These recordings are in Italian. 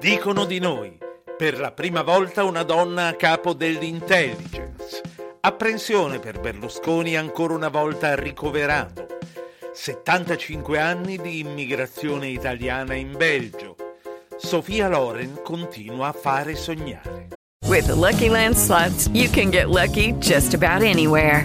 Dicono di noi, per la prima volta una donna a capo dell'intelligence. Apprensione per Berlusconi ancora una volta ricoverato. 75 anni di immigrazione italiana in Belgio. Sofia Loren continua a fare sognare. With the Lucky Land slots, you can get lucky just about anywhere.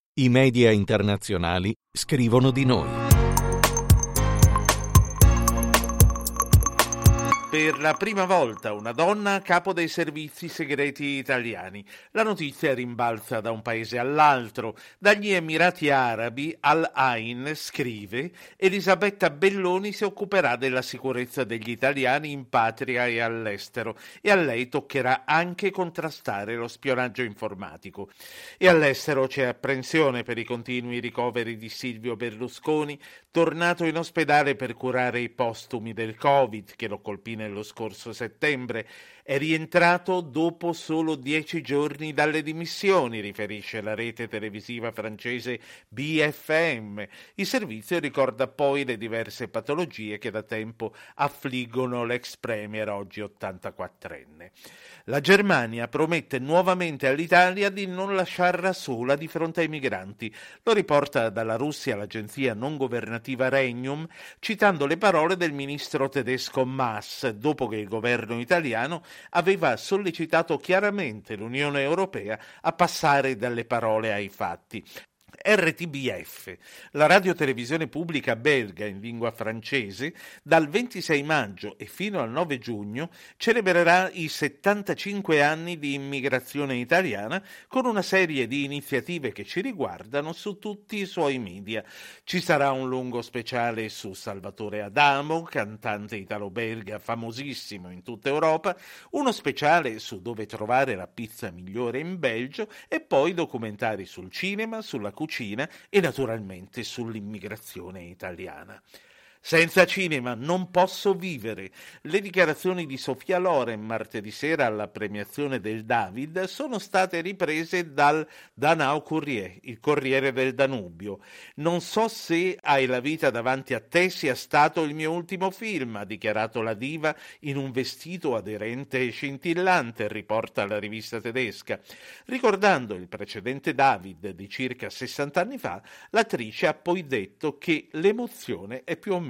I media internazionali scrivono di noi. Per la prima volta una donna a capo dei servizi segreti italiani. La notizia rimbalza da un paese all'altro. Dagli Emirati Arabi Al-Ain scrive Elisabetta Belloni si occuperà della sicurezza degli italiani in patria e all'estero e a lei toccherà anche contrastare lo spionaggio informatico. E all'estero c'è apprensione per i continui ricoveri di Silvio Berlusconi, tornato in ospedale per curare i postumi del Covid che lo colpì nello scorso settembre. È rientrato dopo solo dieci giorni dalle dimissioni, riferisce la rete televisiva francese BFM. Il servizio ricorda poi le diverse patologie che da tempo affliggono l'ex premier, oggi 84enne. La Germania promette nuovamente all'Italia di non lasciarla sola di fronte ai migranti. Lo riporta dalla Russia l'agenzia non governativa Regnum, citando le parole del ministro tedesco Maas, dopo che il governo italiano aveva sollecitato chiaramente l'Unione Europea a passare dalle parole ai fatti. RTBF, la radiotelevisione pubblica belga in lingua francese, dal 26 maggio e fino al 9 giugno celebrerà i 75 anni di immigrazione italiana con una serie di iniziative che ci riguardano su tutti i suoi media. Ci sarà un lungo speciale su Salvatore Adamo, cantante italo-belga famosissimo in tutta Europa, uno speciale su dove trovare la pizza migliore in Belgio e poi documentari sul cinema, sulla cucina e naturalmente sull'immigrazione italiana. Senza cinema non posso vivere. Le dichiarazioni di Sofia Loren martedì sera alla premiazione del David sono state riprese dal Danau Courrier, il Corriere del Danubio. Non so se Hai la vita davanti a te sia stato il mio ultimo film, ha dichiarato la diva in un vestito aderente e scintillante, riporta la rivista tedesca. Ricordando il precedente David di circa 60 anni fa, l'attrice ha poi detto che l'emozione è più o meno